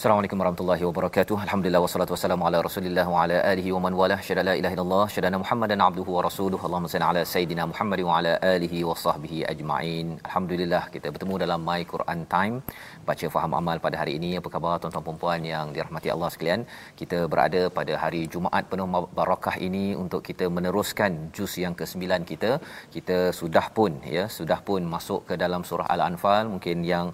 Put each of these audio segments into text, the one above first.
Assalamualaikum warahmatullahi wabarakatuh. Alhamdulillah wassalatu wassalamu ala Rasulillah wa ala alihi wa man walah. Syada la ilaha illallah, syada Muhammadan abduhu wa rasuluhu. Allahumma salli ala sayidina Muhammad wa ala alihi wa sahbihi ajma'in. Alhamdulillah kita bertemu dalam My Quran Time. Baca faham amal pada hari ini. Apa khabar tuan-tuan dan puan yang dirahmati Allah sekalian? Kita berada pada hari Jumaat penuh barakah ini untuk kita meneruskan juz yang ke-9 kita. Kita sudah pun ya, sudah pun masuk ke dalam surah Al-Anfal. Mungkin yang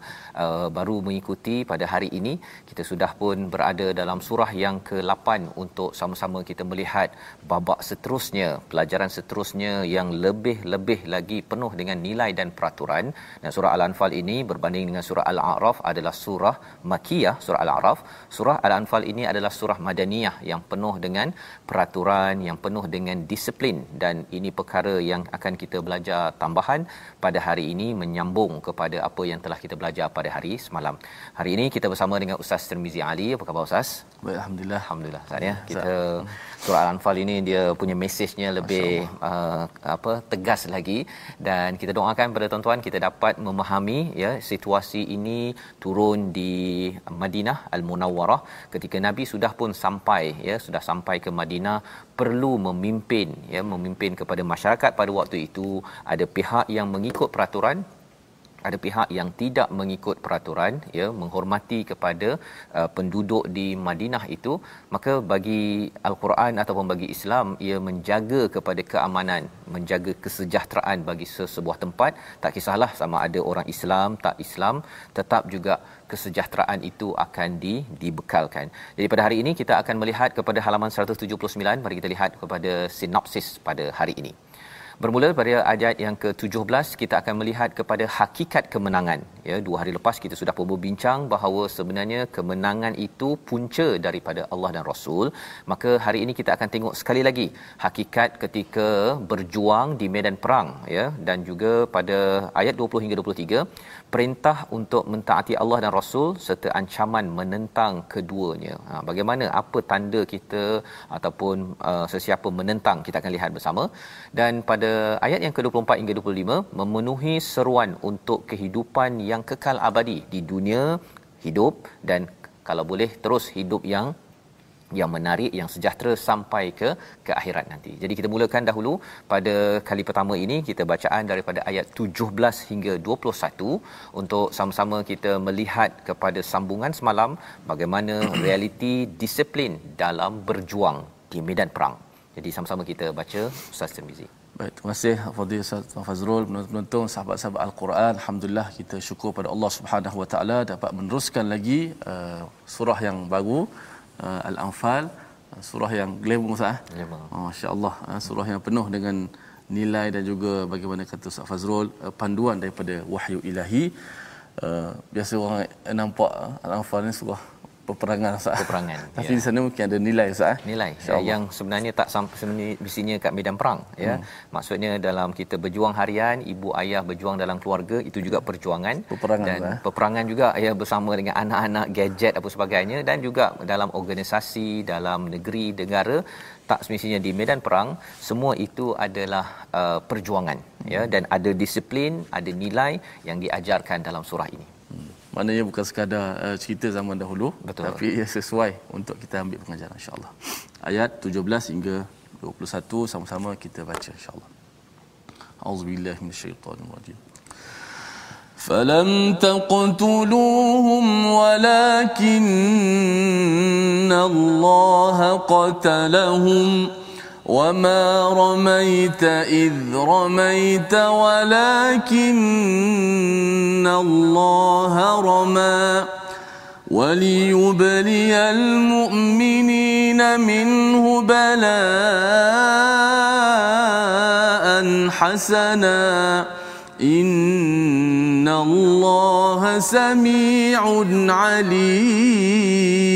uh, baru mengikuti pada hari ini kita sudah pun berada dalam surah yang ke-8 untuk sama-sama kita melihat babak seterusnya, pelajaran seterusnya yang lebih-lebih lagi penuh dengan nilai dan peraturan. Dan surah Al-Anfal ini berbanding dengan surah Al-A'raf adalah surah Makiyah, surah Al-A'raf. Surah Al-Anfal ini adalah surah Madaniyah yang penuh dengan peraturan, yang penuh dengan disiplin dan ini perkara yang akan kita belajar tambahan pada hari ini menyambung kepada apa yang telah kita belajar pada hari semalam. Hari ini kita bersama dengan Ustaz Tirmizi Ali. Apa khabar Ustaz? Baik, Alhamdulillah. Alhamdulillah Ustaz ya. Kita surah Al-Anfal ini dia punya mesejnya lebih uh, apa tegas lagi dan kita doakan pada tuan-tuan kita dapat memahami ya situasi ini turun di Madinah Al-Munawwarah ketika Nabi sudah pun sampai ya sudah sampai ke Madinah perlu memimpin ya memimpin kepada masyarakat pada waktu itu ada pihak yang mengikut peraturan ada pihak yang tidak mengikut peraturan ya menghormati kepada uh, penduduk di Madinah itu maka bagi al-Quran ataupun bagi Islam ia menjaga kepada keamanan menjaga kesejahteraan bagi sesebuah tempat tak kisahlah sama ada orang Islam tak Islam tetap juga kesejahteraan itu akan di, dibekalkan. Jadi pada hari ini kita akan melihat kepada halaman 179 mari kita lihat kepada sinopsis pada hari ini. Bermula pada ayat yang ke-17 kita akan melihat kepada hakikat kemenangan. Ya, dua hari lepas kita sudah pun berbincang bahawa sebenarnya kemenangan itu punca daripada Allah dan Rasul. Maka hari ini kita akan tengok sekali lagi hakikat ketika berjuang di medan perang ya dan juga pada ayat 20 hingga 23 perintah untuk mentaati Allah dan Rasul serta ancaman menentang keduanya. Ha, bagaimana apa tanda kita ataupun uh, sesiapa menentang kita akan lihat bersama dan pada ayat yang ke-24 hingga 25 memenuhi seruan untuk kehidupan yang kekal abadi di dunia hidup dan kalau boleh terus hidup yang yang menarik yang sejahtera sampai ke ke akhirat nanti. Jadi kita mulakan dahulu pada kali pertama ini kita bacaan daripada ayat 17 hingga 21 untuk sama-sama kita melihat kepada sambungan semalam bagaimana realiti disiplin dalam berjuang di medan perang. Jadi sama-sama kita baca Ustaz Tirmizi. Baik, terima kasih Fadil Ustaz Fazrul, penonton sahabat-sahabat Al-Quran. Alhamdulillah kita syukur pada Allah Subhanahu Wa Taala dapat meneruskan lagi uh, surah yang baru uh, Al-Anfal, uh, surah yang glamour Ustaz. Glamour. Oh, Masya-Allah, uh, surah yang penuh dengan nilai dan juga bagaimana kata Ustaz Fazrul uh, panduan daripada wahyu ilahi. Uh, biasa orang nampak Al-Anfal ni surah peperangan Ustaz. Peperangan. Tapi ya. di sana mungkin ada nilai Ustaz. Nilai ya, yang sebenarnya tak sampai mestinya kat medan perang ya. Hmm. Maksudnya dalam kita berjuang harian, ibu ayah berjuang dalam keluarga itu juga perjuangan peperangan dan Ustaz. peperangan juga ayah bersama dengan anak-anak gadget apa sebagainya dan juga dalam organisasi, dalam negeri, negara tak semestinya di medan perang semua itu adalah uh, perjuangan hmm. ya dan ada disiplin ada nilai yang diajarkan dalam surah ini hmm. maknanya bukan sekadar uh, cerita zaman dahulu Betul. tapi ia sesuai untuk kita ambil pengajaran insyaallah ayat 17 hingga 21 sama-sama kita baca insyaallah auzubillahi minasyaitonirrajim فلم تقتلوهم ولكن الله قتلهم وما رميت اذ رميت ولكن الله رمى وليبلي المؤمنين منه بلاء حسنا إن الله سميع عليم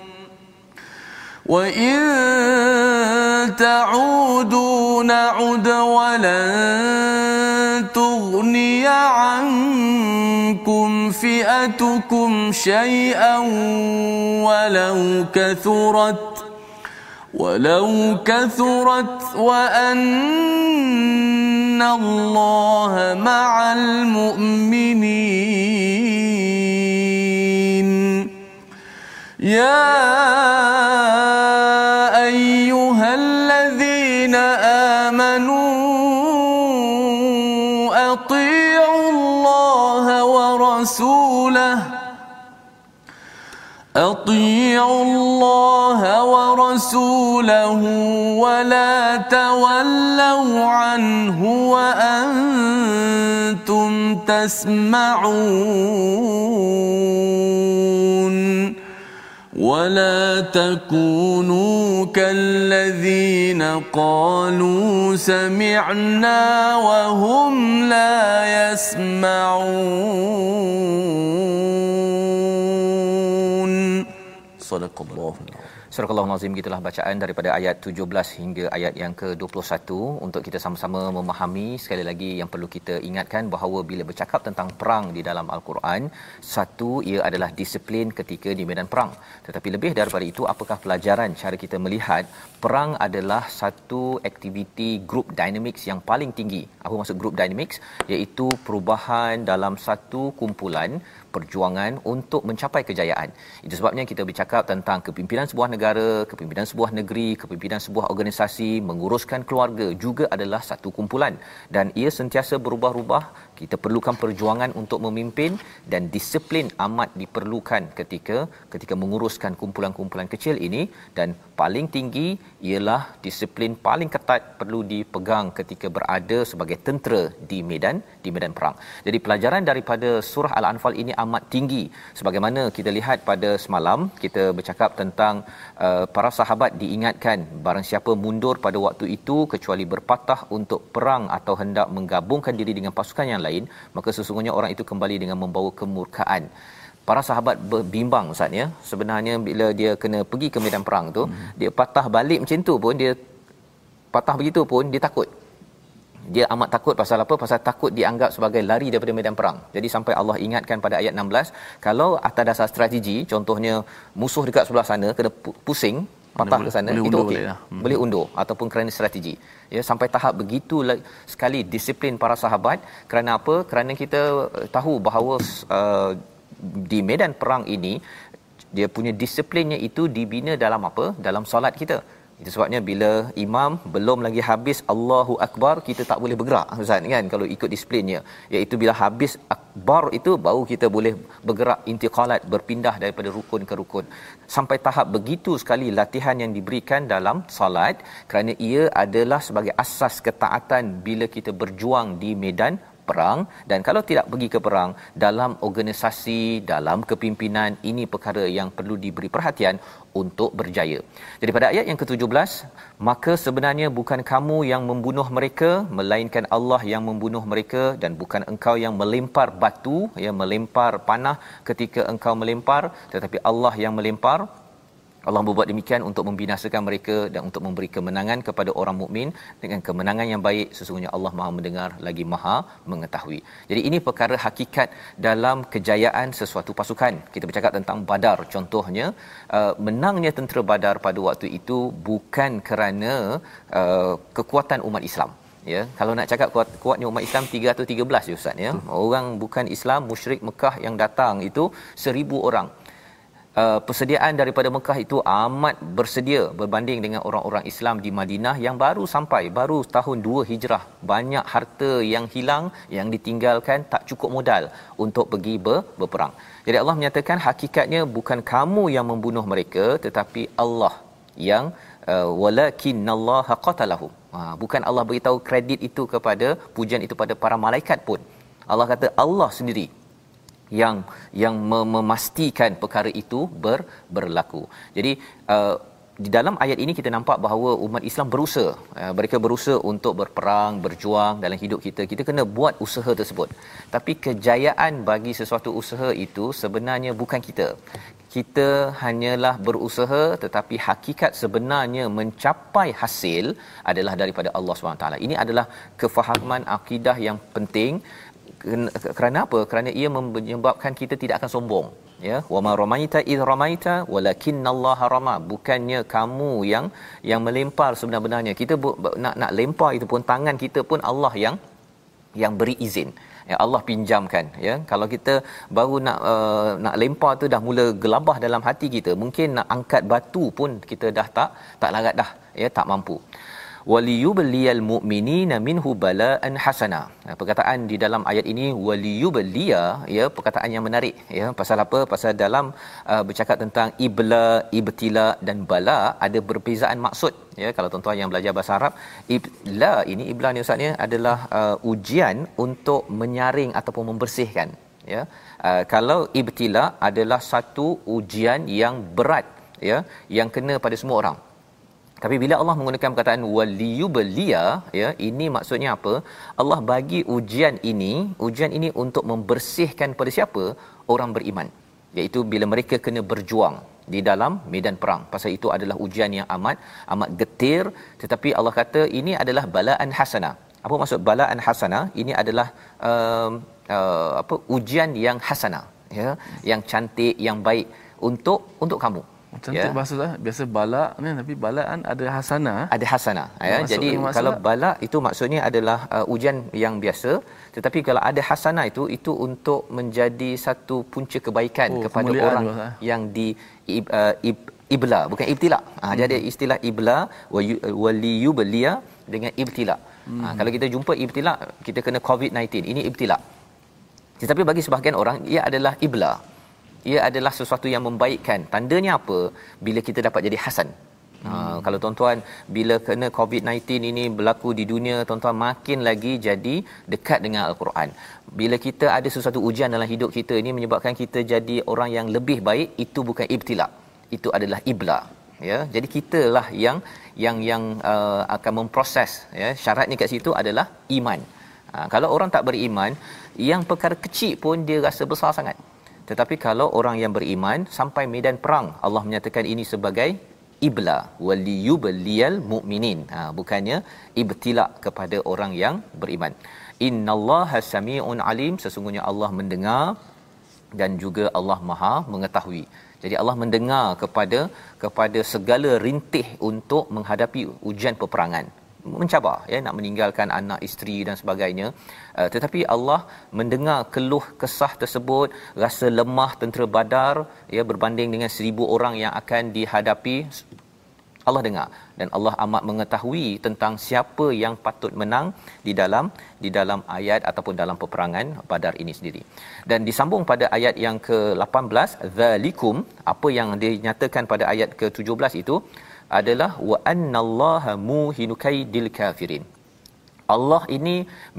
وإن تعودوا نعد ولن تغني عنكم فئتكم شيئا ولو كثرت ولو كثرت وأن الله مع المؤمنين يا أيها الذين آمنوا أطيعوا الله ورسوله أطيعوا الله ورسوله ولا تولوا عنه وأنتم تسمعون. ولا تكونوا كالذين قالوا سمعنا وهم لا يسمعون. صدق الله Surah Al-Nazim gitulah bacaan daripada ayat 17 hingga ayat yang ke-21 untuk kita sama-sama memahami sekali lagi yang perlu kita ingatkan bahawa bila bercakap tentang perang di dalam Al-Quran satu ia adalah disiplin ketika di medan perang. Tetapi lebih daripada itu apakah pelajaran cara kita melihat perang adalah satu aktiviti group dynamics yang paling tinggi? Apa maksud group dynamics? Iaitu perubahan dalam satu kumpulan perjuangan untuk mencapai kejayaan. Itu sebabnya kita bercakap tentang kepimpinan sebuah negara, kepimpinan sebuah negeri, kepimpinan sebuah organisasi, menguruskan keluarga juga adalah satu kumpulan dan ia sentiasa berubah-ubah. Kita perlukan perjuangan untuk memimpin dan disiplin amat diperlukan ketika ketika menguruskan kumpulan-kumpulan kecil ini dan paling tinggi ialah disiplin paling ketat perlu dipegang ketika berada sebagai tentera di medan di medan perang. Jadi pelajaran daripada surah Al-Anfal ini amat tinggi sebagaimana kita lihat pada semalam kita bercakap tentang uh, para sahabat diingatkan barang siapa mundur pada waktu itu kecuali berpatah untuk perang atau hendak menggabungkan diri dengan pasukan yang lain maka sesungguhnya orang itu kembali dengan membawa kemurkaan. Para sahabat berbimbang ustaz ya. Sebenarnya bila dia kena pergi ke medan perang tu hmm. dia patah balik macam tu pun dia patah begitu pun dia takut dia amat takut pasal apa? Pasal takut dianggap sebagai lari daripada medan perang. Jadi sampai Allah ingatkan pada ayat 16 kalau atas dasar strategi contohnya musuh dekat sebelah sana kena pusing patah boleh, ke sana boleh itu okey. boleh, lah. hmm. boleh undur ataupun kerana strategi. Ya sampai tahap begitu sekali disiplin para sahabat kerana apa? Kerana kita tahu bahawa uh, di medan perang ini dia punya disiplinnya itu dibina dalam apa? Dalam solat kita itu sebabnya bila imam belum lagi habis Allahu akbar kita tak boleh bergerak ustaz kan? Kalau ikut disiplinnya. Iaitu bila habis bar itu baru kita boleh bergerak intiqalat berpindah daripada rukun ke rukun. Sampai tahap begitu sekali latihan yang diberikan dalam solat kerana ia adalah sebagai asas ketaatan bila kita berjuang di medan perang. Dan kalau tidak pergi ke perang dalam organisasi dalam kepimpinan ini perkara yang perlu diberi perhatian untuk berjaya. Jadi pada ayat yang ke-17 maka sebenarnya bukan kamu yang membunuh mereka melainkan Allah yang membunuh mereka dan bukan engkau yang melempar batu ya melempar panah ketika engkau melempar tetapi Allah yang melempar Allah membuat demikian untuk membinasakan mereka dan untuk memberi kemenangan kepada orang mukmin. Dengan kemenangan yang baik sesungguhnya Allah Maha mendengar lagi Maha mengetahui. Jadi ini perkara hakikat dalam kejayaan sesuatu pasukan. Kita bercakap tentang Badar contohnya. Uh, menangnya tentera Badar pada waktu itu bukan kerana uh, kekuatan umat Islam. Ya kalau nak cakap kuat kuatnya umat Islam 313 je ustaz ya. Orang bukan Islam musyrik Mekah yang datang itu 1000 orang uh, persediaan daripada Mekah itu amat bersedia berbanding dengan orang-orang Islam di Madinah yang baru sampai baru tahun 2 Hijrah. Banyak harta yang hilang yang ditinggalkan tak cukup modal untuk pergi ber, berperang. Jadi Allah menyatakan hakikatnya bukan kamu yang membunuh mereka tetapi Allah yang uh, walakinallaha qatalahum ha, bukan Allah beritahu kredit itu kepada pujian itu pada para malaikat pun. Allah kata Allah sendiri yang yang memastikan perkara itu ber, berlaku. Jadi uh, di dalam ayat ini kita nampak bahawa umat Islam berusaha uh, mereka berusaha untuk berperang berjuang dalam hidup kita kita kena buat usaha tersebut tapi kejayaan bagi sesuatu usaha itu sebenarnya bukan kita kita hanyalah berusaha tetapi hakikat sebenarnya mencapai hasil adalah daripada Allah SWT. Ini adalah kefahaman akidah yang penting kerana apa? Kerana ia menyebabkan kita tidak akan sombong ya? Wama ramaita id ramaita walakinallaha rama. Bukannya kamu yang yang melempar sebenarnya kita nak nak lempar itu pun tangan kita pun Allah yang yang beri izin. Ya Allah pinjamkan ya? Kalau kita baru nak uh, nak lempar tu dah mula gelabah dalam hati kita mungkin nak angkat batu pun kita dah tak tak larat dah ya? Tak mampu waliyubliyal mu'minina minhu bala'an hasana. Perkataan di dalam ayat ini waliyubliya ya perkataan yang menarik ya pasal apa? Pasal dalam uh, bercakap tentang ibla, ibtila dan bala ada perbezaan maksud ya kalau tuan-tuan yang belajar bahasa Arab ibla ini ibla ni ustaz ni adalah uh, ujian untuk menyaring ataupun membersihkan ya. Uh, kalau ibtila adalah satu ujian yang berat ya yang kena pada semua orang tapi bila Allah menggunakan perkataan waliyubliya ya ini maksudnya apa? Allah bagi ujian ini, ujian ini untuk membersihkan pada siapa? Orang beriman. Iaitu bila mereka kena berjuang di dalam medan perang. Pasal itu adalah ujian yang amat amat getir tetapi Allah kata ini adalah balaan hasana. Apa maksud balaan hasana? Ini adalah um, uh, apa ujian yang hasana ya, yang cantik, yang baik untuk untuk kamu Cantik ya. bahasa lah. Biasa balak ni tapi balak kan ada hasanah. Ada hasanah. Ya. Jadi kalau balak itu maksudnya adalah uh, ujian yang biasa. Tetapi kalau ada hasanah itu itu untuk menjadi satu punca kebaikan oh, kepada orang juga. Yang di uh, ib, ibla bukan ibtila. Ha, hmm. Jadi istilah ibla waliyubliya dengan ibtila. Hmm. Ha, kalau kita jumpa ibtila kita kena COVID-19. Ini ibtila. Tetapi bagi sebahagian orang ia adalah ibla ia adalah sesuatu yang membaikkan tandanya apa bila kita dapat jadi hasan Ha, kalau tuan-tuan bila kena COVID-19 ini berlaku di dunia tuan-tuan makin lagi jadi dekat dengan al-Quran. Bila kita ada sesuatu ujian dalam hidup kita ini menyebabkan kita jadi orang yang lebih baik itu bukan ibtila. Itu adalah ibla. Ya. Jadi kitalah yang yang yang uh, akan memproses ya. Syaratnya kat situ adalah iman. Ha, kalau orang tak beriman, yang perkara kecil pun dia rasa besar sangat. Tetapi kalau orang yang beriman sampai medan perang, Allah menyatakan ini sebagai ibla waliyubliyal mu'minin. Ha bukannya ibtila kepada orang yang beriman. Innallaha samiun alim sesungguhnya Allah mendengar dan juga Allah Maha mengetahui. Jadi Allah mendengar kepada kepada segala rintih untuk menghadapi ujian peperangan mencabar ya nak meninggalkan anak isteri dan sebagainya uh, tetapi Allah mendengar keluh kesah tersebut rasa lemah tentera badar ya berbanding dengan seribu orang yang akan dihadapi Allah dengar dan Allah amat mengetahui tentang siapa yang patut menang di dalam di dalam ayat ataupun dalam peperangan Badar ini sendiri. Dan disambung pada ayat yang ke-18 zalikum apa yang dinyatakan pada ayat ke-17 itu adalah wa annallaha muhinukaidil kafirin. Allah ini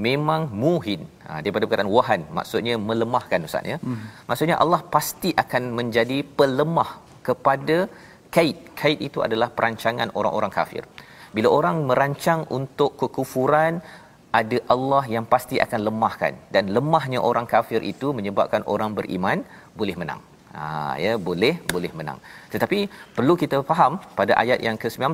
memang muhin. Ha, daripada perkataan wahan, maksudnya melemahkan Ustaz ya. Hmm. Maksudnya Allah pasti akan menjadi pelemah kepada kaid. Kaid itu adalah perancangan orang-orang kafir. Bila orang merancang untuk kekufuran, ada Allah yang pasti akan lemahkan dan lemahnya orang kafir itu menyebabkan orang beriman boleh menang. Ha, ya boleh boleh menang. Tetapi perlu kita faham pada ayat yang ke-19,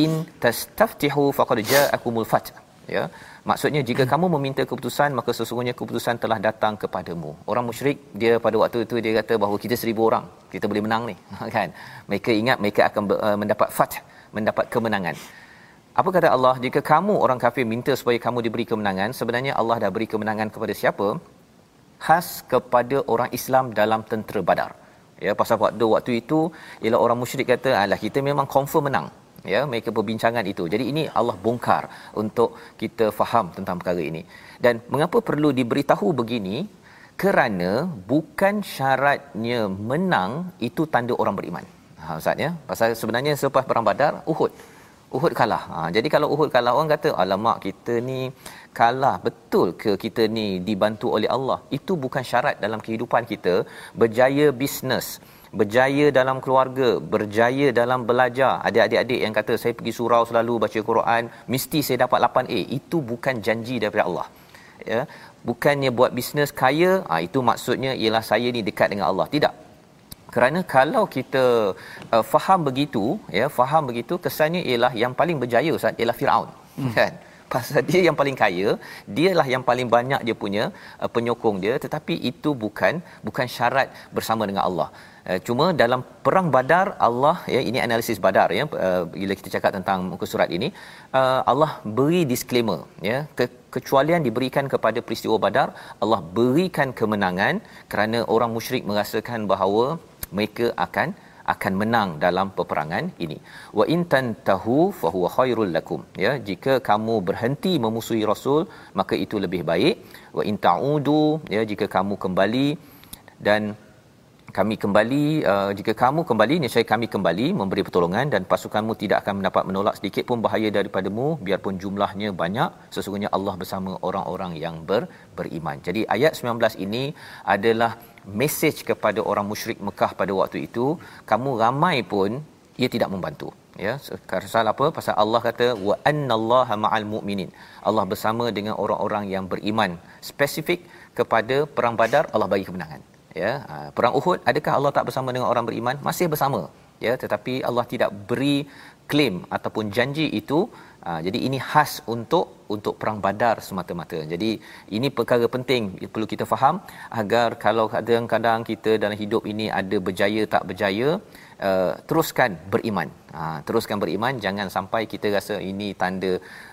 in tastaftihu faqad ja'akumul fath. Ya. Maksudnya jika kamu meminta keputusan maka sesungguhnya keputusan telah datang kepadamu. Orang musyrik dia pada waktu itu dia kata bahawa kita seribu orang, kita boleh menang ni, kan? Mereka ingat mereka akan uh, mendapat fath, mendapat kemenangan. Apa kata Allah? Jika kamu orang kafir minta supaya kamu diberi kemenangan, sebenarnya Allah dah beri kemenangan kepada siapa? Khas kepada orang Islam dalam tentera Badar. Ya, pasal waktu waktu itu ialah orang musyrik kata, "Alah kita memang confirm menang." ya mereka perbincangan itu jadi ini Allah bongkar untuk kita faham tentang perkara ini dan mengapa perlu diberitahu begini kerana bukan syaratnya menang itu tanda orang beriman ha ustaz ya pasal sebenarnya selepas perang badar Uhud Uhud kalah. Ha, jadi kalau Uhud kalah orang kata alamak kita ni kalah betul ke kita ni dibantu oleh Allah. Itu bukan syarat dalam kehidupan kita berjaya bisnes berjaya dalam keluarga, berjaya dalam belajar. Adik-adik yang kata saya pergi surau selalu baca Quran, mesti saya dapat 8A. Itu bukan janji daripada Allah. Ya. Bukannya buat bisnes kaya, ha, itu maksudnya ialah saya ni dekat dengan Allah. Tidak. Kerana kalau kita uh, faham begitu, ya, faham begitu, kesannya ialah yang paling berjaya Ustaz ialah Firaun. Hmm. Kan? Pasal dia yang paling kaya dialah yang paling banyak dia punya uh, penyokong dia. Tetapi itu bukan bukan syarat bersama dengan Allah. Uh, cuma dalam perang Badar Allah ya ini analisis Badar ya uh, bila kita cakap tentang muka surat ini uh, Allah beri disclaimer ya Ke- kecualian diberikan kepada peristiwa Badar Allah berikan kemenangan kerana orang musyrik merasakan bahawa mereka akan akan menang dalam peperangan ini. Wa in tantahu fa huwa khairul lakum. Ya, jika kamu berhenti memusuhi Rasul, maka itu lebih baik. Wa in ta'udu, ya, jika kamu kembali dan kami kembali uh, jika kamu kembali niscaya kami kembali memberi pertolongan dan pasukanmu tidak akan mendapat menolak sedikit pun bahaya daripadamu biarpun jumlahnya banyak. Sesungguhnya Allah bersama orang-orang yang ber, beriman. Jadi ayat 19 ini adalah mesej kepada orang musyrik Mekah pada waktu itu. Kamu ramai pun ia tidak membantu. Ya pasal apa? Pasal Allah kata wa annallaha ma'al mu'minin. Allah bersama dengan orang-orang yang beriman. Spesifik kepada perang badar Allah bagi kemenangan ya ha, perang Uhud adakah Allah tak bersama dengan orang beriman? Masih bersama ya tetapi Allah tidak beri klaim ataupun janji itu ha, jadi ini khas untuk untuk perang badar semata-mata. Jadi ini perkara penting perlu kita faham agar kalau kadang-kadang kita dalam hidup ini ada berjaya tak berjaya uh, teruskan beriman. Ha, teruskan beriman jangan sampai kita rasa ini tanda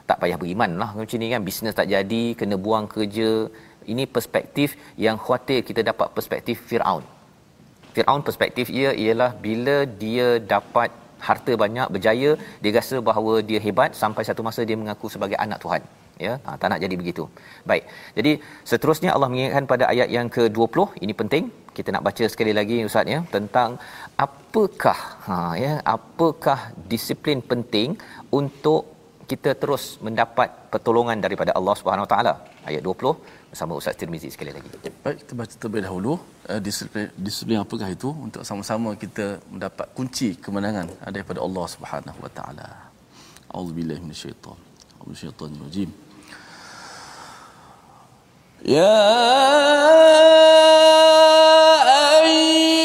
tak payah beriman lah. Macam ni kan bisnes tak jadi kena buang kerja ini perspektif yang khuatir kita dapat perspektif Firaun. Firaun perspektif ia ialah bila dia dapat harta banyak berjaya dia rasa bahawa dia hebat sampai satu masa dia mengaku sebagai anak Tuhan. Ya? Ha, tak nak jadi begitu. Baik. Jadi seterusnya Allah mengingatkan pada ayat yang ke-20 ini penting. Kita nak baca sekali lagi ustaz ya tentang apakah ha ya apakah disiplin penting untuk kita terus mendapat pertolongan daripada Allah Subhanahu Wa Taala ayat 20 bersama Ustaz Tirmizi sekali lagi. Baik, kita baca terlebih dahulu uh, disiplin, disiplin apakah itu untuk sama-sama kita mendapat kunci kemenangan daripada Allah Subhanahu Wa Taala. Auzubillahi minasyaitan. Auzubillahi Ya تسمعون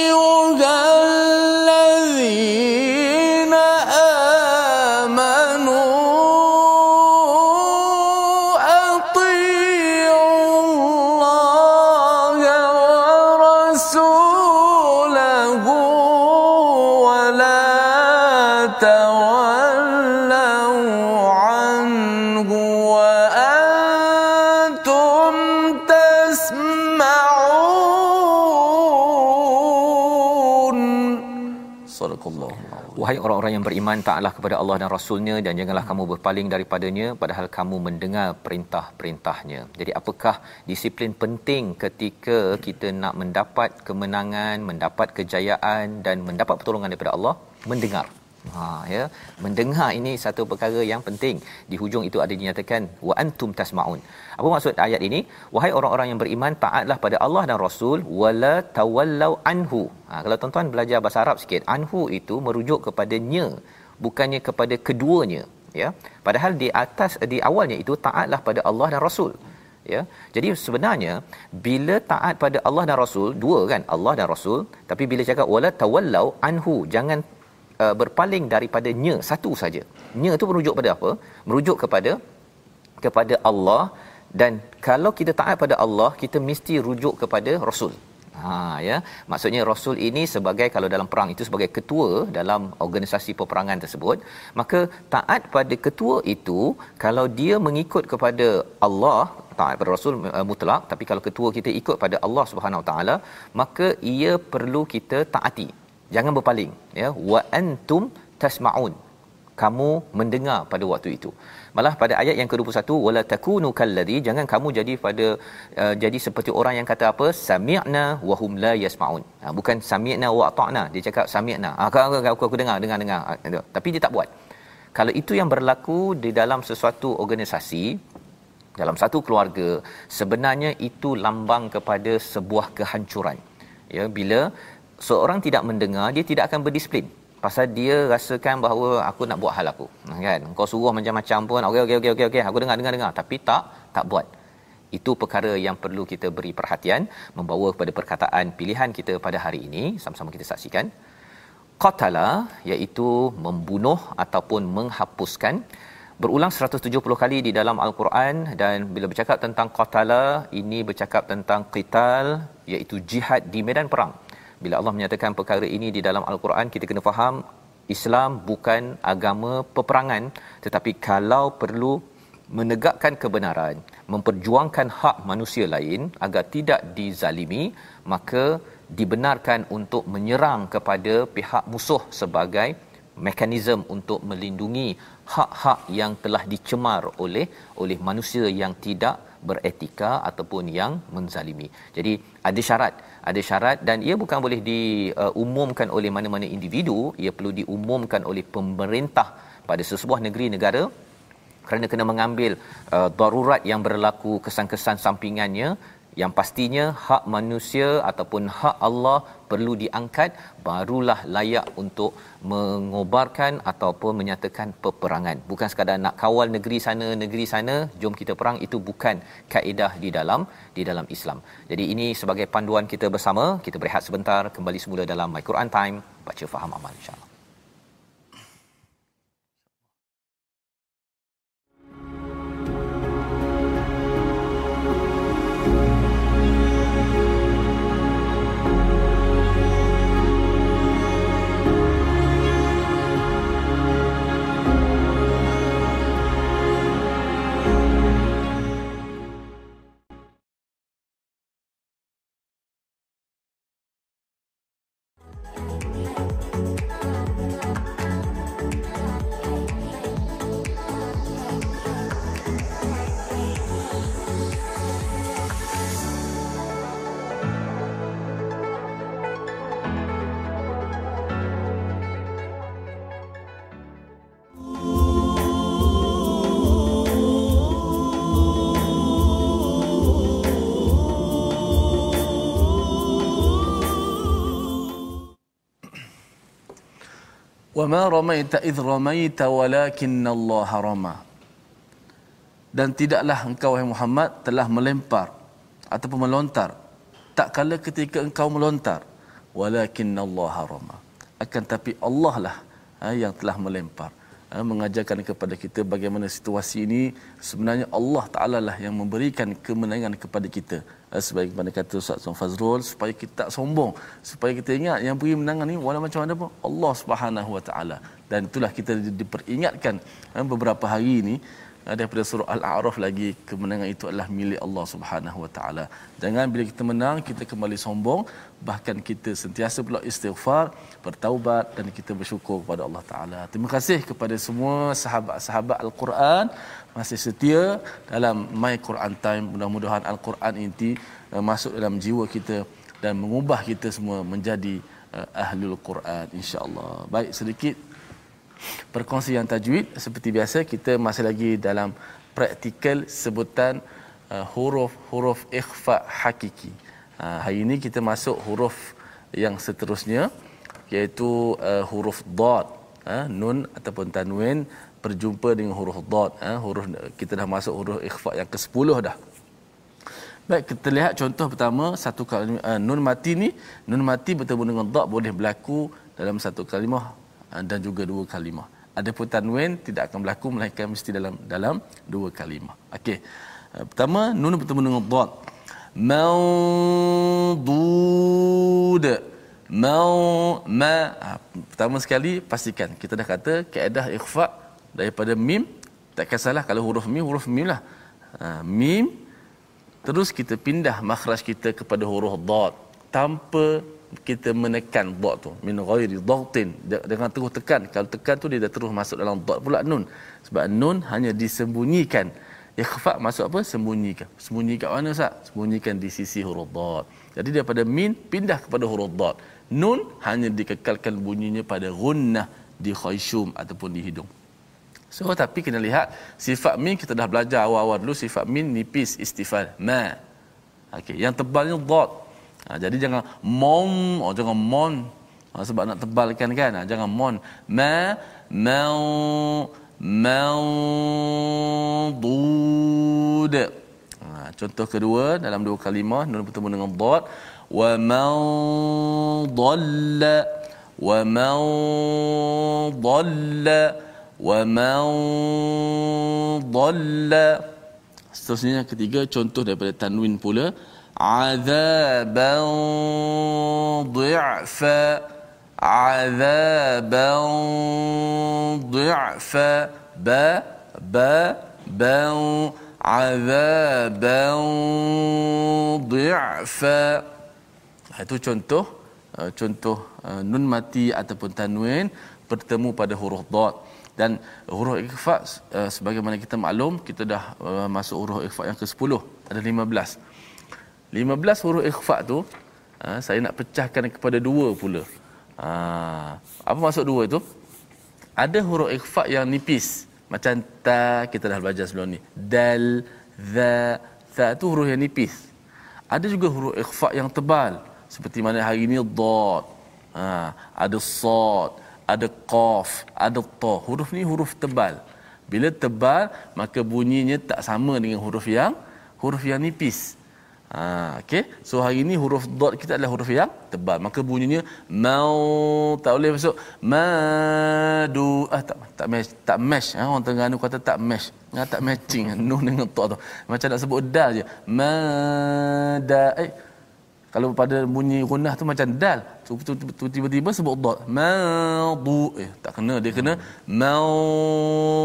Wahai orang-orang yang beriman, taatlah kepada Allah dan Rasulnya dan janganlah kamu berpaling daripadanya padahal kamu mendengar perintah-perintahnya. Jadi apakah disiplin penting ketika kita nak mendapat kemenangan, mendapat kejayaan dan mendapat pertolongan daripada Allah? Mendengar. Ha ya, mendengar ini satu perkara yang penting. Di hujung itu ada dinyatakan wa antum tasmaun. Apa maksud ayat ini? Wahai orang-orang yang beriman, taatlah pada Allah dan Rasul wala tawallau anhu. Ha kalau tuan-tuan belajar bahasa Arab sikit, anhu itu merujuk kepadanya, bukannya kepada keduanya, ya. Padahal di atas di awalnya itu taatlah pada Allah dan Rasul. Ya. Jadi sebenarnya bila taat pada Allah dan Rasul, dua kan, Allah dan Rasul, tapi bila cakap wala tawallau anhu, jangan uh, berpaling daripada nya satu saja. Nya itu merujuk pada apa? Merujuk kepada kepada Allah dan kalau kita taat pada Allah, kita mesti rujuk kepada Rasul. Ha ya, maksudnya Rasul ini sebagai kalau dalam perang itu sebagai ketua dalam organisasi peperangan tersebut, maka taat pada ketua itu kalau dia mengikut kepada Allah taat pada Rasul uh, mutlak tapi kalau ketua kita ikut pada Allah Subhanahu Taala maka ia perlu kita taati jangan berpaling ya. Wa antum tasmaun. Kamu mendengar pada waktu itu. Malah pada ayat yang ke-21 wala takunu kalladhi jangan kamu jadi pada uh, jadi seperti orang yang kata apa? Sami'na wa hum la yasmaun. Ha, bukan sami'na wa ata'na. Dia cakap sami'na. Ha, aku, aku, aku, aku dengar dengar dengar. Ha, tapi dia tak buat. Kalau itu yang berlaku di dalam sesuatu organisasi dalam satu keluarga sebenarnya itu lambang kepada sebuah kehancuran. Ya bila seorang tidak mendengar dia tidak akan berdisiplin. Pasal dia rasakan bahawa aku nak buat hal aku. Kan? Kau suruh macam-macam pun okey okey okey okey okey aku dengar dengar dengar. Tapi tak tak buat. Itu perkara yang perlu kita beri perhatian membawa kepada perkataan pilihan kita pada hari ini. Sama-sama kita saksikan. Qatala iaitu membunuh ataupun menghapuskan berulang 170 kali di dalam al-Quran. Dan bila bercakap tentang qatala ini bercakap tentang qital iaitu jihad di medan perang bila Allah menyatakan perkara ini di dalam al-Quran kita kena faham Islam bukan agama peperangan. Tetapi kalau perlu menegakkan kebenaran memperjuangkan hak manusia lain agar tidak dizalimi maka dibenarkan untuk menyerang kepada pihak musuh sebagai mekanisme untuk melindungi hak-hak yang telah dicemar oleh oleh manusia yang tidak beretika ataupun yang menzalimi. Jadi ada syarat, ada syarat dan ia bukan boleh diumumkan oleh mana-mana individu, ia perlu diumumkan oleh pemerintah pada sesebuah negeri negara kerana kena mengambil uh, darurat yang berlaku kesan-kesan sampingannya yang pastinya hak manusia ataupun hak Allah perlu diangkat barulah layak untuk mengobarkan ataupun menyatakan peperangan. Bukan sekadar nak kawal negeri sana negeri sana jom kita perang itu bukan kaedah di dalam di dalam Islam. Jadi ini sebagai panduan kita bersama. Kita berehat sebentar kembali semula dalam My Quran Time. Baca faham amal insyaallah Wa ma ramaita idh ramaita walakinna Allah rama. Dan tidaklah engkau wahai Muhammad telah melempar ataupun melontar tak kala ketika engkau melontar walakinna Allah rama. Akan tapi Allah lah ha, yang telah melempar. Ha, mengajarkan kepada kita bagaimana situasi ini sebenarnya Allah Taala lah yang memberikan kemenangan kepada kita sebagaimana kata Ustaz Tuan Fazrul supaya kita tak sombong. Supaya kita ingat yang beri menangan ni walau macam mana pun Allah Subhanahu Wa Taala. Dan itulah kita diperingatkan eh, beberapa hari ini daripada surah Al-A'raf lagi kemenangan itu adalah milik Allah Subhanahu Wa Taala. Jangan bila kita menang kita kembali sombong, bahkan kita sentiasa pula istighfar, bertaubat dan kita bersyukur kepada Allah Taala. Terima kasih kepada semua sahabat-sahabat Al-Quran masih setia dalam My Quran Time. Mudah-mudahan Al-Quran ini uh, masuk dalam jiwa kita dan mengubah kita semua menjadi uh, ahlul Quran insya-Allah. Baik sedikit perkongsian tajwid seperti biasa kita masih lagi dalam praktikal sebutan uh, huruf-huruf ikhfa hakiki. Uh, hari ini kita masuk huruf yang seterusnya iaitu uh, huruf dad, uh, nun ataupun tanwin berjumpa dengan huruf dad, uh, huruf kita dah masuk huruf ikhfa yang ke-10 dah. Baik, kita lihat contoh pertama satu kalimah uh, nun mati ni, nun mati bertemu dengan dad boleh berlaku dalam satu kalimah dan juga dua kalimah. Adapun tanwin tidak akan berlaku melainkan mesti dalam dalam dua kalimah. Okey. Uh, pertama nun bertemu dengan dad. Mawdud. Mau ma ha, pertama sekali pastikan kita dah kata kaedah ikhfa daripada mim takkan salah kalau huruf mim huruf mim lah. Mim terus kita pindah makhraj kita kepada huruf dad tanpa kita menekan dad tu min ghairi dhagtin dengan terus tekan. Kalau tekan tu dia dah terus masuk dalam dad pula nun. Sebab nun hanya disembunyikan. Ikhfa masuk apa? Sembunyikan. Sembunyi kat mana sat sembunyikan di sisi huruf dad jadi daripada min pindah kepada huruf dad nun hanya dikekalkan bunyinya pada gunnah di khayshum ataupun di hidung. So tapi kena lihat sifat min kita dah belajar awal-awal dulu sifat min nipis istifal ma. Okey, yang tebalnya dot. Ha, jadi jangan mom, oh, jangan mon ha, sebab nak tebalkan kan. Ha, jangan mon. Ma mau maudud. Ha, contoh kedua dalam dua kalimah nun bertemu dengan dad wa maudalla wa maudalla wa maudalla. Seterusnya yang ketiga contoh daripada tanwin pula عَذَابًا ضِعْفًا عَذَابًا ضِعْفًا ba ba ba عَذَابًا ضِعْفًا itu contoh uh, contoh uh, nun mati ataupun tanwin bertemu pada huruf dad dan huruf ikhfa uh, sebagaimana kita maklum kita dah uh, masuk huruf ikhfa yang ke-10 ada 15 15 huruf ikhfa tu uh, saya nak pecahkan kepada dua pula uh, apa maksud dua itu ada huruf ikhfa yang nipis macam ta kita dah belajar sebelum ni dal za za tu huruf yang nipis ada juga huruf ikhfa yang tebal seperti mana hari ini dad ha, ada sad ada qaf, ada ta. Huruf ni huruf tebal. Bila tebal, maka bunyinya tak sama dengan huruf yang huruf yang nipis. Ha, okay. So hari ini huruf dot kita adalah huruf yang tebal. Maka bunyinya mau. Tak boleh masuk. Madu. Ah tak tak mesh tak mesh. Ha, orang Terengganu kata tak mesh. Ha, tak matching. Nun dengan ta tu. Macam nak sebut dal je. Mada. Eh kalau pada bunyi gunnah tu macam dal. Tu tiba-tiba sebut dad madu. Eh tak kena. Dia kena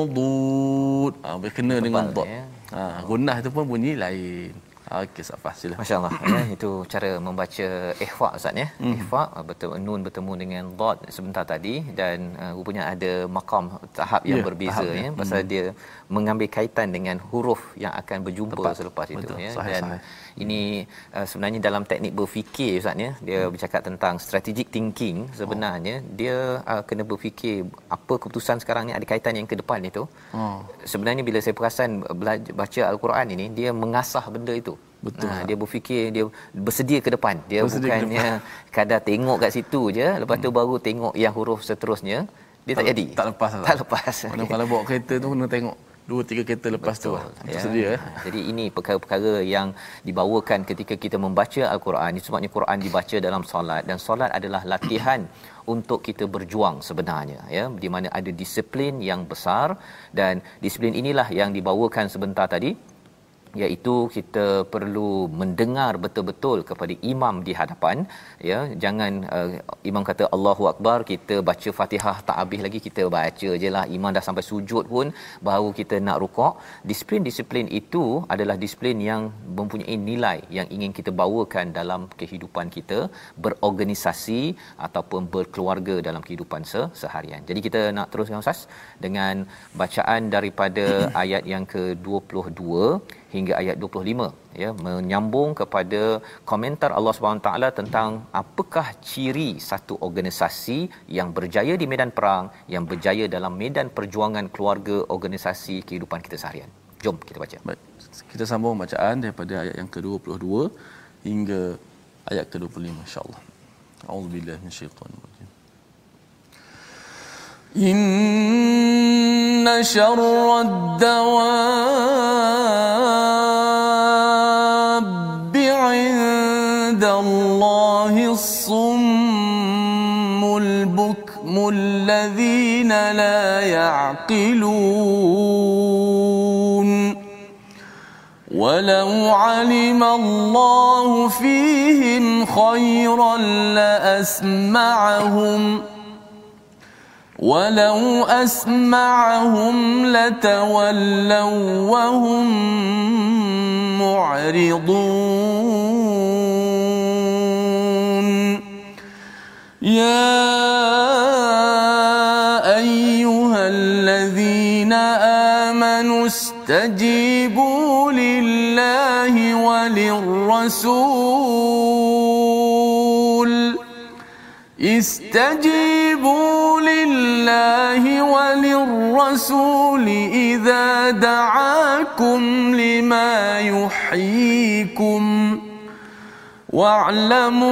maudud ah kena dengan dad ya. ha gunnah itu pun bunyi lain Okey, Safah, sila. Masya Allah. ya, itu cara membaca ikhfa Ustaz ya. Hmm. Ikhfa betul nun bertemu dengan dad sebentar tadi dan uh, rupanya ada makam tahap yang ya, berbeza tahap, ya. Pasal hmm. dia mengambil kaitan dengan huruf yang akan berjumpa Tepat. selepas betul. itu ya. Sahih, dan sahih. Ini uh, sebenarnya dalam teknik berfikir Ustaz ya. Dia hmm. bercakap tentang strategic thinking sebenarnya oh. dia uh, kena berfikir apa keputusan sekarang ni ada kaitan yang ke depan itu. Oh. Sebenarnya bila saya perasan belajar baca al-Quran ini dia mengasah benda itu. Betul. Ha, dia berfikir dia bersedia ke depan. Dia bersedia bukannya kadar tengok kat situ je lepas tu hmm. baru tengok yang huruf seterusnya dia tak, tak jadi. Tak lepas. Tak lepas. Mana kalau bawa kereta tu kena tengok dua tiga kereta lepas Betul, tu ya. sedia ya. jadi ini perkara-perkara yang dibawakan ketika kita membaca al-Quran. Ini sebabnya Quran dibaca dalam solat. Dan solat adalah latihan untuk kita berjuang sebenarnya ya. Di mana ada disiplin yang besar. Dan disiplin inilah yang dibawakan sebentar tadi iaitu kita perlu mendengar betul-betul kepada imam di hadapan ya. Jangan uh, imam kata Allahu akbar kita baca Fatihah tak habis lagi kita baca jelah imam dah sampai sujud pun baru kita nak rukuk. Disiplin-disiplin itu adalah disiplin yang mempunyai nilai yang ingin kita bawakan dalam kehidupan kita berorganisasi ataupun berkeluarga dalam kehidupan seharian. Jadi kita nak teruskan ustaz dengan bacaan daripada ayat yang ke-22 hingga ayat 25 ya menyambung kepada komentar Allah Subhanahu taala tentang apakah ciri satu organisasi yang berjaya di medan perang yang berjaya dalam medan perjuangan keluarga organisasi kehidupan kita seharian. Jom kita baca. Baik kita sambung bacaan daripada ayat yang ke-22 hingga ayat ke-25 insyaallah. Auzubillahi minasyaitanir rajim إن شر الدواب عند الله الصم البكم الذين لا يعقلون ولو علم الله فيهم خيرا لأسمعهم ۖ ولو أسمعهم لتولوا وهم معرضون يا أيها الذين آمنوا استجيبوا لله وللرسول استجيبوا لله وللرسول إذا دعاكم لما يحييكم واعلموا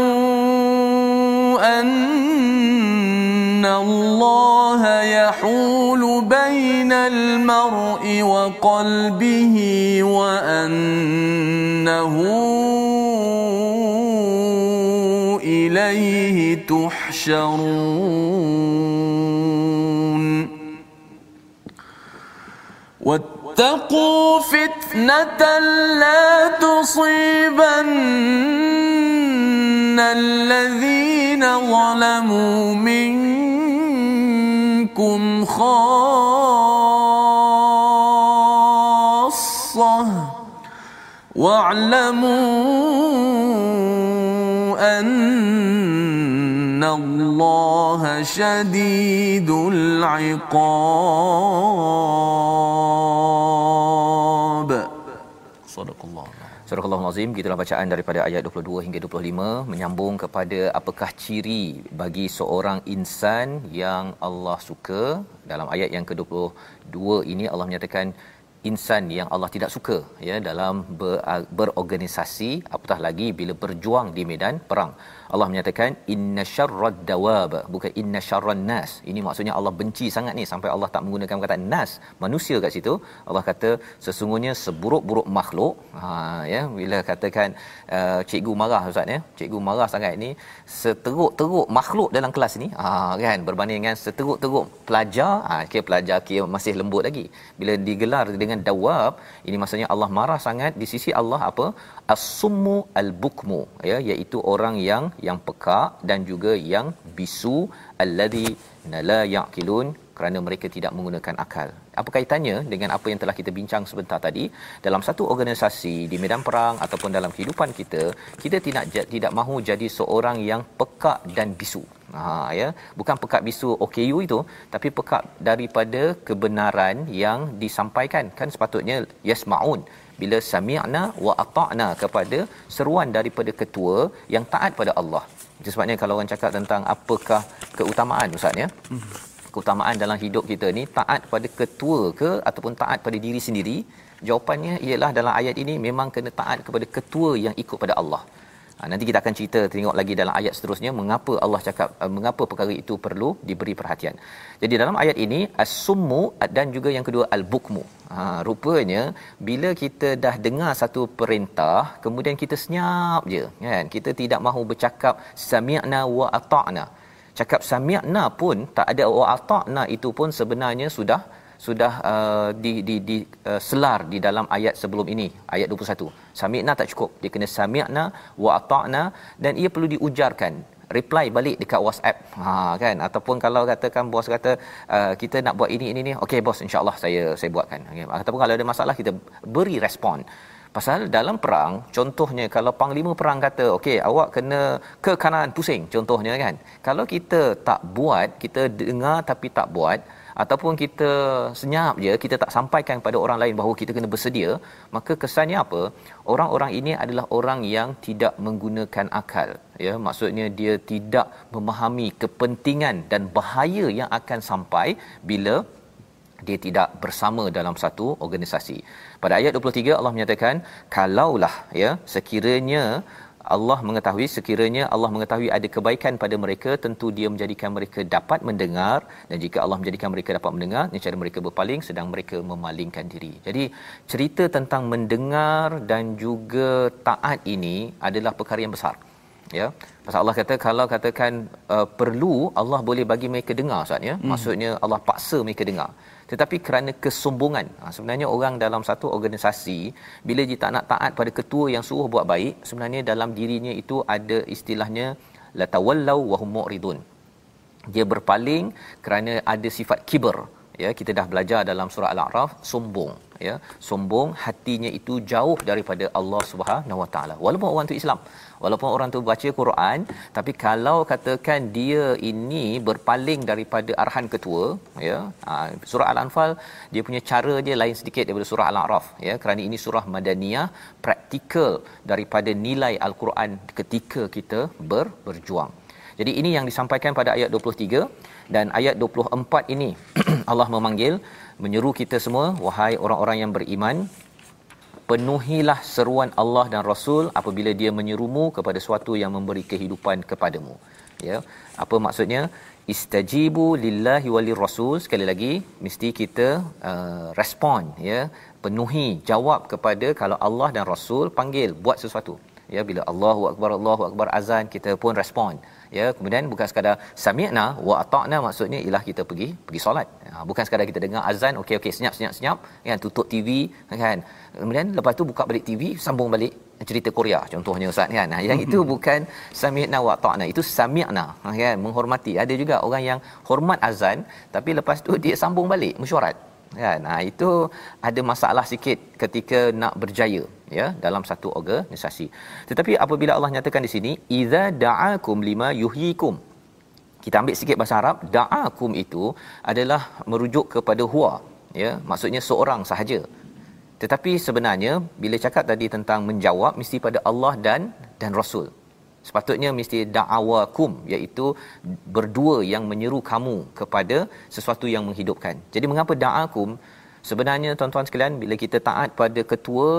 أن الله يحول بين المرء وقلبه وأنه إليه تحشرون. واتقوا فتنة لا تصيبن الذين ظلموا منكم خاصة. واعلموا أن الله شديد العقاب صدق الله Surah Al-Azim gitulah bacaan daripada ayat 22 hingga 25 menyambung kepada apakah ciri bagi seorang insan yang Allah suka dalam ayat yang ke-22 ini Allah menyatakan insan yang Allah tidak suka ya dalam ber, berorganisasi apatah lagi bila berjuang di medan perang Allah menyatakan inna syarrad dawab bukan inna syarran nas. Ini maksudnya Allah benci sangat ni sampai Allah tak menggunakan perkataan nas manusia kat situ. Allah kata sesungguhnya seburuk-buruk makhluk ha ya bila katakan uh, cikgu marah ustaz ya cikgu marah sangat ni seteruk-teruk makhluk dalam kelas ni ha kan berbanding dengan seteruk-teruk pelajar ha kira pelajar kira masih lembut lagi. Bila digelar dengan dawab ini maksudnya Allah marah sangat di sisi Allah apa as-summu al-bukmu ya iaitu orang yang yang pekak dan juga yang bisu alladhi la yaqilun kerana mereka tidak menggunakan akal. Apa kaitannya dengan apa yang telah kita bincang sebentar tadi? Dalam satu organisasi di medan perang ataupun dalam kehidupan kita, kita tidak tidak mahu jadi seorang yang pekak dan bisu. Ha ya, bukan pekak bisu OKU itu, tapi pekak daripada kebenaran yang disampaikan. Kan sepatutnya yasmaun bila sami'na wa ata'na kepada seruan daripada ketua yang taat pada Allah. Itu sebabnya kalau orang cakap tentang apakah keutamaan ustaz ya. Keutamaan dalam hidup kita ni taat pada ketua ke ataupun taat pada diri sendiri? Jawapannya ialah dalam ayat ini memang kena taat kepada ketua yang ikut pada Allah. Ha, nanti kita akan cerita tengok lagi dalam ayat seterusnya mengapa Allah cakap uh, mengapa perkara itu perlu diberi perhatian. Jadi dalam ayat ini as-summu dan juga yang kedua al-bukmu. Ha rupanya bila kita dah dengar satu perintah kemudian kita senyap je kan kita tidak mahu bercakap sami'na wa ata'na. Cakap sami'na pun tak ada wa ata'na itu pun sebenarnya sudah sudah uh, di di di uh, selar di dalam ayat sebelum ini ayat 21 sami'na tak cukup. Dia kena sami'na wa ata'na dan ia perlu diujarkan. Reply balik dekat WhatsApp. Ha kan? Ataupun kalau katakan bos kata uh, kita nak buat ini ini ni okey bos insyaallah saya saya buatkan. Okay. ataupun kalau ada masalah kita beri respon. Pasal dalam perang contohnya kalau panglima perang kata okey awak kena ke kanan pusing contohnya kan? Kalau kita tak buat kita dengar tapi tak buat ataupun kita senyap je kita tak sampaikan kepada orang lain bahawa kita kena bersedia maka kesannya apa orang-orang ini adalah orang yang tidak menggunakan akal ya maksudnya dia tidak memahami kepentingan dan bahaya yang akan sampai bila dia tidak bersama dalam satu organisasi. Pada ayat 23 Allah menyatakan kalaulah ya sekiranya Allah mengetahui sekiranya Allah mengetahui ada kebaikan pada mereka tentu dia menjadikan mereka dapat mendengar dan jika Allah menjadikan mereka dapat mendengar niscaya mereka berpaling sedang mereka memalingkan diri. Jadi cerita tentang mendengar dan juga taat ini adalah perkara yang besar. Ya. Pasal Allah kata kalau katakan uh, perlu Allah boleh bagi mereka dengar Ustaz ya. Hmm. Maksudnya Allah paksa mereka dengar tetapi kerana kesombongan ha, sebenarnya orang dalam satu organisasi bila dia tak nak taat pada ketua yang suruh buat baik sebenarnya dalam dirinya itu ada istilahnya la tawallau wa hum mu'ridun. Dia berpaling kerana ada sifat kiber. Ya kita dah belajar dalam surah al-a'raf sombong. Ya sombong hatinya itu jauh daripada Allah Subhanahu Wa Taala. Walaupun orang tu Islam walaupun orang tu baca Quran tapi kalau katakan dia ini berpaling daripada arahan ketua ya ha, surah al-anfal dia punya cara dia lain sedikit daripada surah al-a'raf ya. Kerana ini surah madaniyah praktikal daripada nilai al-Quran ketika kita ber, berjuang. Jadi ini yang disampaikan pada ayat 23 dan ayat 24 ini Allah memanggil menyeru kita semua wahai orang-orang yang beriman penuhilah seruan Allah dan Rasul apabila dia menyerumu kepada sesuatu yang memberi kehidupan kepadamu. Ya apa maksudnya? Istajibu lillahi walir rasul sekali lagi mesti kita uh, respon ya penuhi jawab kepada kalau Allah dan Rasul panggil buat sesuatu. Ya bila Allahu akbar Allahu akbar azan kita pun respon ya kemudian bukan sekadar sami'na wa ata'na maksudnya ialah kita pergi pergi solat. Ha, bukan sekadar kita dengar azan okey okey senyap senyap senyap kan tutup TV kan. Kemudian lepas tu buka balik TV sambung balik cerita Korea contohnya ustaz kan. Ha, yang itu bukan sami'na wa ata'na itu sami'na ha, kan menghormati. Ada juga orang yang hormat azan tapi lepas tu dia sambung balik mesyuarat kan ha, itu ada masalah sikit ketika nak berjaya ya dalam satu organisasi. Tetapi apabila Allah nyatakan di sini iza da'akum lima yuhyikum. Kita ambil sikit bahasa Arab da'akum itu adalah merujuk kepada huwa ya maksudnya seorang sahaja. Tetapi sebenarnya bila cakap tadi tentang menjawab mesti pada Allah dan dan Rasul sepatutnya mesti da'awakum iaitu berdua yang menyeru kamu kepada sesuatu yang menghidupkan. Jadi mengapa da'akum? Sebenarnya tuan-tuan sekalian bila kita taat pada ketua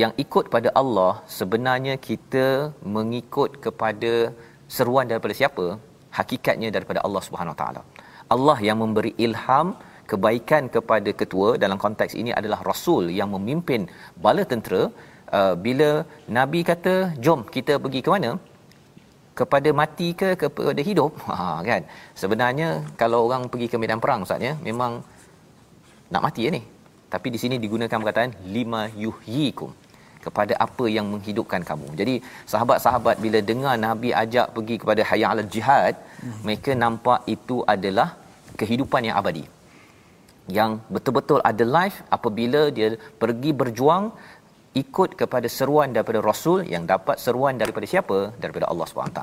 yang ikut pada Allah sebenarnya kita mengikut kepada seruan daripada siapa? Hakikatnya daripada Allah Subhanahu taala. Allah yang memberi ilham kebaikan kepada ketua. Dalam konteks ini adalah rasul yang memimpin bala tentera. Uh, bila nabi kata jom kita pergi ke mana kepada mati ke kepada hidup ha kan sebenarnya kalau orang pergi ke medan perang ustaz ya memang nak mati ya ni tapi di sini digunakan perkataan lima yuhyikum kepada apa yang menghidupkan kamu. Jadi sahabat-sahabat bila dengar Nabi ajak pergi kepada hayya al jihad, hmm. mereka nampak itu adalah kehidupan yang abadi. Yang betul-betul ada life apabila dia pergi berjuang ikut kepada seruan daripada rasul yang dapat seruan daripada siapa daripada Allah SWT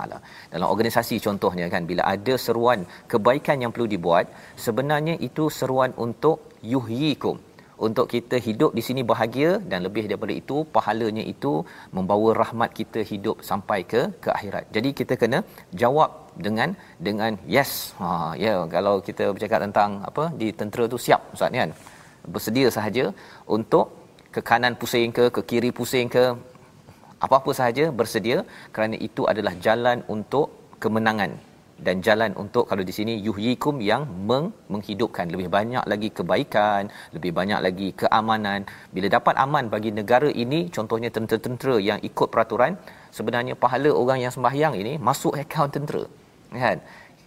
dalam organisasi contohnya kan bila ada seruan kebaikan yang perlu dibuat sebenarnya itu seruan untuk yuhyikum untuk kita hidup di sini bahagia dan lebih daripada itu pahalanya itu membawa rahmat kita hidup sampai ke ke akhirat. Jadi kita kena jawab dengan dengan yes. Ha ya yeah, kalau kita bercakap tentang apa di tentera tu siap ustaz kan. Bersedia sahaja untuk ke kanan pusing ke ke kiri pusing ke apa-apa sahaja bersedia kerana itu adalah jalan untuk kemenangan. Dan jalan untuk kalau di sini yuhyikum yang meng, menghidupkan. Lebih banyak lagi kebaikan lebih banyak lagi keamanan. Bila dapat aman bagi negara ini contohnya tentera-tentera yang ikut peraturan sebenarnya pahala orang yang sembahyang ini masuk akaun tentera. Kan?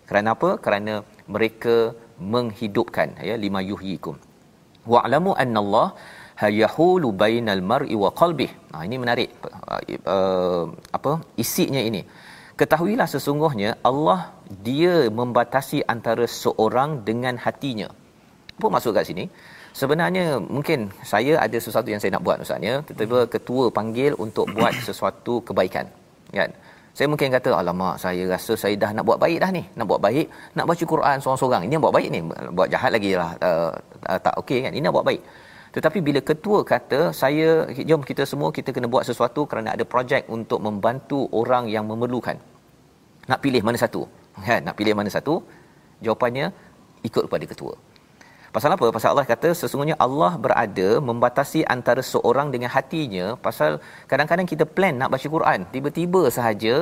Kerana apa? Kerana mereka menghidupkan ya lima yuhyikum. Wa'lamu anna Allah yahulu bainal mar'i wa qalbih. Nah ini menarik. Uh, apa isinya ini. Ketahuilah sesungguhnya Allah dia membatasi antara seorang dengan hatinya. Apa maksud kat sini? Sebenarnya mungkin saya ada sesuatu yang saya nak buat ustaz ya. Tiba-tiba ketua panggil untuk buat sesuatu kebaikan kan? Saya mungkin kata alamak saya rasa saya dah nak buat baik dah ni. Nak buat baik nak baca Quran seorang-seorang. Ini yang buat baik ni. Buat jahat lagi lah. Uh, uh, tak okey kan? Ini nak buat baik tetapi bila ketua kata saya jom kita semua kita kena buat sesuatu kerana ada projek untuk membantu orang yang memerlukan nak pilih mana satu kan nak pilih mana satu jawapannya ikut kepada ketua Pasal apa? Pasal Allah kata sesungguhnya Allah berada membatasi antara seorang dengan hatinya pasal kadang-kadang kita plan nak baca Quran, tiba-tiba sahaja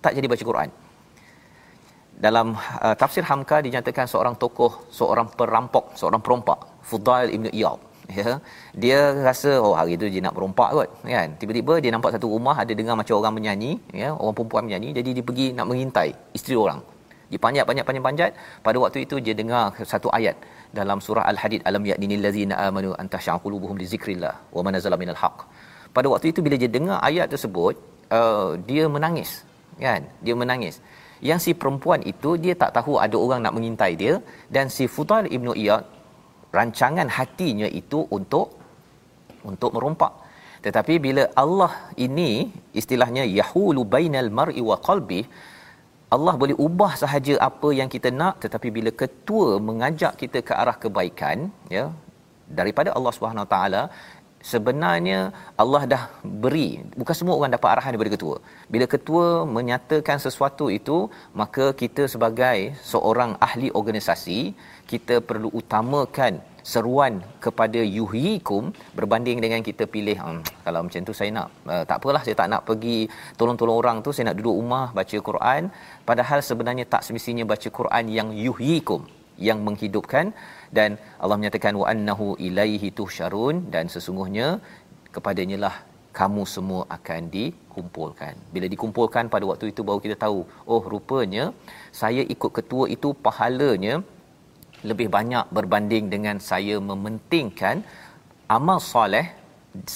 tak jadi baca Quran. Dalam uh, tafsir Hamka dinyatakan seorang tokoh, seorang perampok, seorang perompak, Fudail Ibn Iyad. Ya, dia rasa oh hari tu dia nak berompak kot kan tiba-tiba dia nampak satu rumah ada dengar macam orang menyanyi ya orang perempuan menyanyi jadi dia pergi nak mengintai isteri orang dia panjat-panjat-panjat pada waktu itu dia dengar satu ayat dalam surah Al-Hadid alam ya'nil ladzina amanu an tash'a qulubuhum li zikrillah wa man nazala minal haqq. Pada waktu itu bila dia dengar ayat tersebut, uh, dia menangis. Kan? Dia menangis. Yang si perempuan itu dia tak tahu ada orang nak mengintai dia dan si Fudail Ibnu Iyad rancangan hatinya itu untuk untuk merompak. Tetapi bila Allah ini istilahnya yahulu bainal mar'i wa qalbi Allah boleh ubah sahaja apa yang kita nak tetapi bila ketua mengajak kita ke arah kebaikan ya daripada Allah Subhanahu taala sebenarnya Allah dah beri bukan semua orang dapat arahan daripada ketua bila ketua menyatakan sesuatu itu maka kita sebagai seorang ahli organisasi kita perlu utamakan seruan kepada yuhikum berbanding dengan kita pilih hmm, kalau macam tu saya nak uh, tak apalah saya tak nak pergi tolong-tolong orang tu saya nak duduk rumah baca Quran padahal sebenarnya tak semestinya baca Quran yang yuhikum yang menghidupkan dan Allah menyatakan wa annahu ilaihi tuhsyarun dan sesungguhnya kepadanya lah kamu semua akan dikumpulkan. Bila dikumpulkan pada waktu itu baru kita tahu, oh rupanya saya ikut ketua itu pahalanya lebih banyak berbanding dengan saya mementingkan amal soleh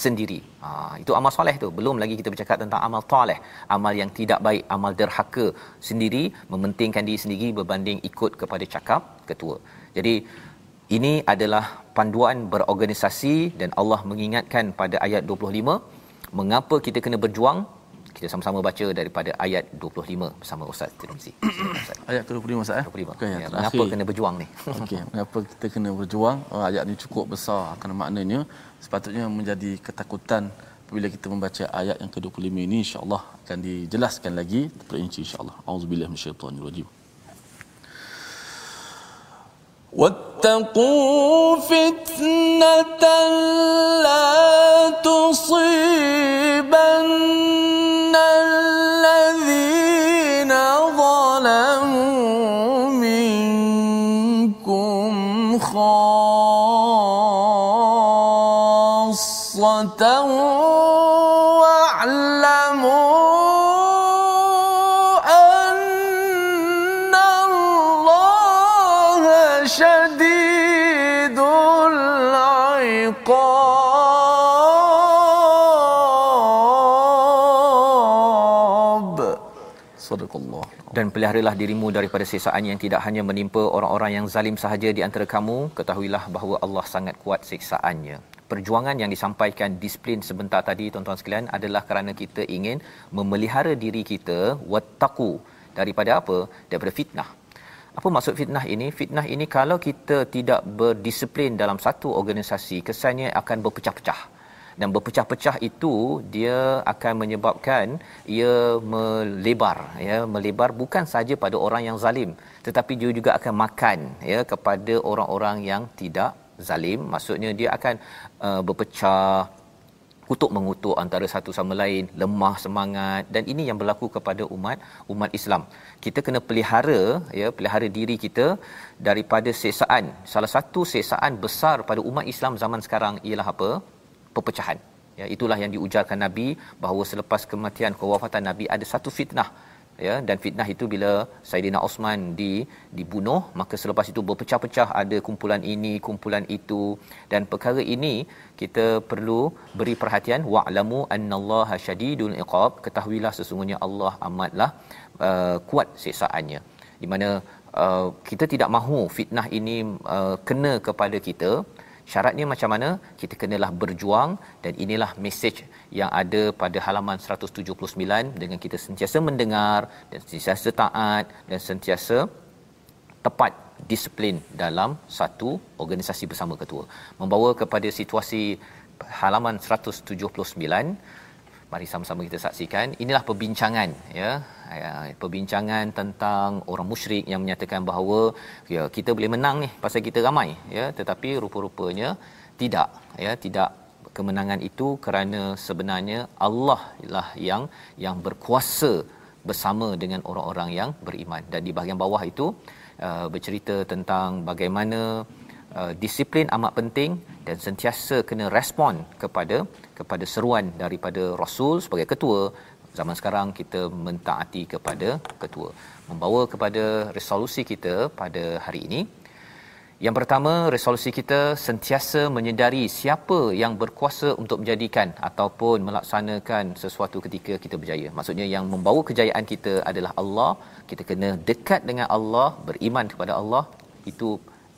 sendiri. Ha, itu amal soleh tu. Belum lagi kita bercakap tentang amal toleh. Amal yang tidak baik, amal derhaka sendiri, mementingkan diri sendiri berbanding ikut kepada cakap ketua. Jadi, ini adalah panduan berorganisasi dan Allah mengingatkan pada ayat 25, mengapa kita kena berjuang kita sama-sama baca daripada ayat 25 bersama Ustaz Tirmizi. ayat ke-25 Ustaz eh? 25. Okay, ya, mengapa kena berjuang ni? Okey, mengapa kita kena berjuang? Oh, ayat ni cukup besar kerana maknanya sepatutnya menjadi ketakutan apabila kita membaca ayat yang ke-25 ini insya-Allah akan dijelaskan lagi terperinci insya-Allah. Auzubillahi minasyaitonirrajim. واتقوا فتنة لا تصيبن خاصة dan peliharalah dirimu daripada siksaan yang tidak hanya menimpa orang-orang yang zalim sahaja di antara kamu ketahuilah bahawa Allah sangat kuat siksaannya perjuangan yang disampaikan disiplin sebentar tadi tuan-tuan sekalian adalah kerana kita ingin memelihara diri kita wattaqu daripada apa? Daripada fitnah. Apa maksud fitnah ini? Fitnah ini kalau kita tidak berdisiplin dalam satu organisasi kesannya akan berpecah-pecah. Dan berpecah-pecah itu dia akan menyebabkan ia melebar ya. Melebar bukan saja pada orang yang zalim tetapi dia juga akan makan ya kepada orang-orang yang tidak zalim maksudnya dia akan uh, berpecah kutuk mengutuk antara satu sama lain lemah semangat dan ini yang berlaku kepada umat umat Islam. Kita kena pelihara ya pelihara diri kita daripada sesaan. Salah satu sesaan besar pada umat Islam zaman sekarang ialah apa? Perpecahan. Ya, itulah yang diujarkan Nabi bahawa selepas kematian kewafatan Nabi ada satu fitnah ya dan fitnah itu bila Saidina Osman di dibunuh maka selepas itu berpecah-pecah ada kumpulan ini kumpulan itu. Dan perkara ini kita perlu beri perhatian wa'lamu annallaha syadidul iqab ketahuilah sesungguhnya Allah amatlah uh, kuat siksaannya. Di mana uh, kita tidak mahu fitnah ini uh, kena kepada kita syaratnya macam mana? Kita kenalah berjuang dan inilah mesej yang ada pada halaman 179 dengan kita sentiasa mendengar dan sentiasa taat dan sentiasa tepat disiplin dalam satu organisasi bersama ketua. Membawa kepada situasi halaman 179 mari sama-sama kita saksikan. Inilah perbincangan ya. Perbincangan tentang orang musyrik yang menyatakan bahawa ya kita boleh menang ni pasal kita ramai ya. Tetapi rupa-rupanya tidak ya. Tidak kemenangan itu kerana sebenarnya Allah lah yang yang berkuasa bersama dengan orang-orang yang beriman. Dan di bahagian bawah itu uh, bercerita tentang bagaimana uh, disiplin amat penting dan sentiasa kena respon kepada kepada seruan daripada rasul sebagai ketua zaman sekarang kita mentaati kepada ketua membawa kepada resolusi kita pada hari ini yang pertama resolusi kita sentiasa menyedari siapa yang berkuasa untuk menjadikan ataupun melaksanakan sesuatu ketika kita berjaya maksudnya yang membawa kejayaan kita adalah Allah kita kena dekat dengan Allah beriman kepada Allah itu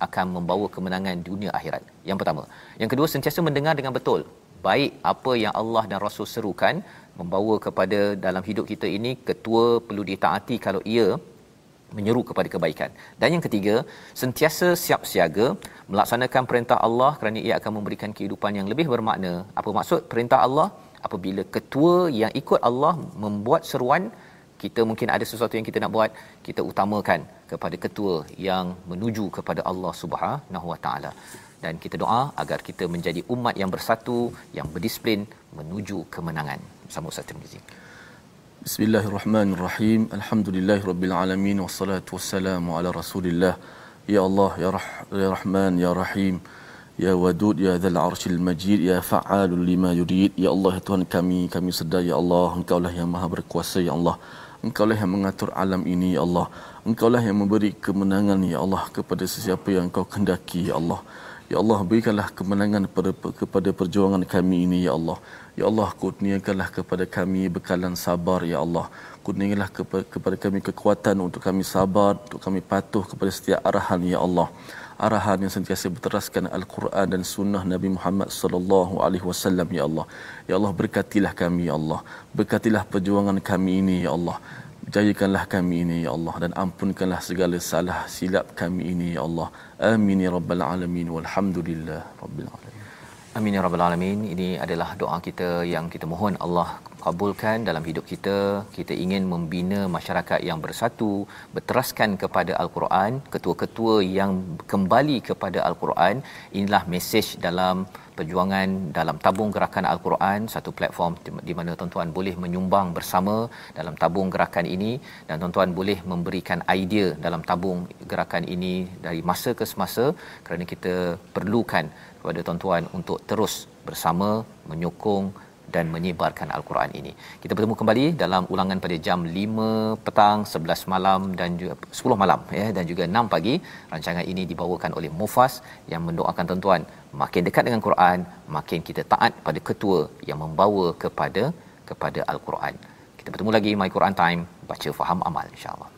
akan membawa kemenangan dunia akhirat. Yang pertama. Yang kedua sentiasa mendengar dengan betul. Baik apa yang Allah dan Rasul serukan membawa kepada dalam hidup kita ini ketua perlu ditaati kalau ia menyeru kepada kebaikan. Dan yang ketiga, sentiasa siap siaga melaksanakan perintah Allah kerana ia akan memberikan kehidupan yang lebih bermakna. Apa maksud perintah Allah? Apabila ketua yang ikut Allah membuat seruan, kita mungkin ada sesuatu yang kita nak buat, kita utamakan kepada ketua yang menuju kepada Allah Subhanahu Wa Taala. Dan kita doa agar kita menjadi umat yang bersatu, yang berdisiplin menuju kemenangan. Bersama Ustaz Tirmizi. Bismillahirrahmanirrahim. Alhamdulillahirabbil alamin wassalatu wassalamu ala Rasulillah. Ya Allah, ya, Rah- ya Rahman, ya Rahim. Ya Wadud, Ya Dhal Arshil Majid, Ya Fa'alul Lima Yurid. Ya Allah, ya Tuhan kami, kami sedar, Ya Allah, Engkau lah yang maha berkuasa, Ya Allah. Engkau lah yang mengatur alam ini, Ya Allah. Engkau lah yang memberi kemenangan, Ya Allah, kepada sesiapa yang Engkau kendaki, Ya Allah. Ya Allah, berikanlah kemenangan kepada, kepada perjuangan kami ini, Ya Allah. Ya Allah, kurniakanlah kepada kami bekalan sabar, Ya Allah. Kurniakanlah kepada, kami kekuatan untuk kami sabar, untuk kami patuh kepada setiap arahan, Ya Allah arahan yang sentiasa berteraskan Al-Quran dan sunnah Nabi Muhammad sallallahu alaihi wasallam ya Allah. Ya Allah berkatilah kami ya Allah. Berkatilah perjuangan kami ini ya Allah. Jayakanlah kami ini ya Allah dan ampunkanlah segala salah silap kami ini ya Allah. Amin ya rabbal alamin walhamdulillah rabbil alamin. Amin ya rabbal alamin. Ini adalah doa kita yang kita mohon Allah kabulkan dalam hidup kita. Kita ingin membina masyarakat yang bersatu, berteraskan kepada Al-Quran, ketua-ketua yang kembali kepada Al-Quran. Inilah mesej dalam perjuangan dalam tabung gerakan Al-Quran satu platform di mana tuan-tuan boleh menyumbang bersama dalam tabung gerakan ini dan tuan-tuan boleh memberikan idea dalam tabung gerakan ini dari masa ke semasa kerana kita perlukan kepada tuan-tuan untuk terus bersama menyokong dan menyebarkan al-Quran ini. Kita bertemu kembali dalam ulangan pada jam 5 petang, 11 malam dan juga 10 malam ya dan juga 6 pagi. Rancangan ini dibawakan oleh Mufas yang mendoakan tuan-tuan makin dekat dengan Quran, makin kita taat pada ketua yang membawa kepada kepada al-Quran. Kita bertemu lagi My Quran Time, baca faham amal insya-Allah.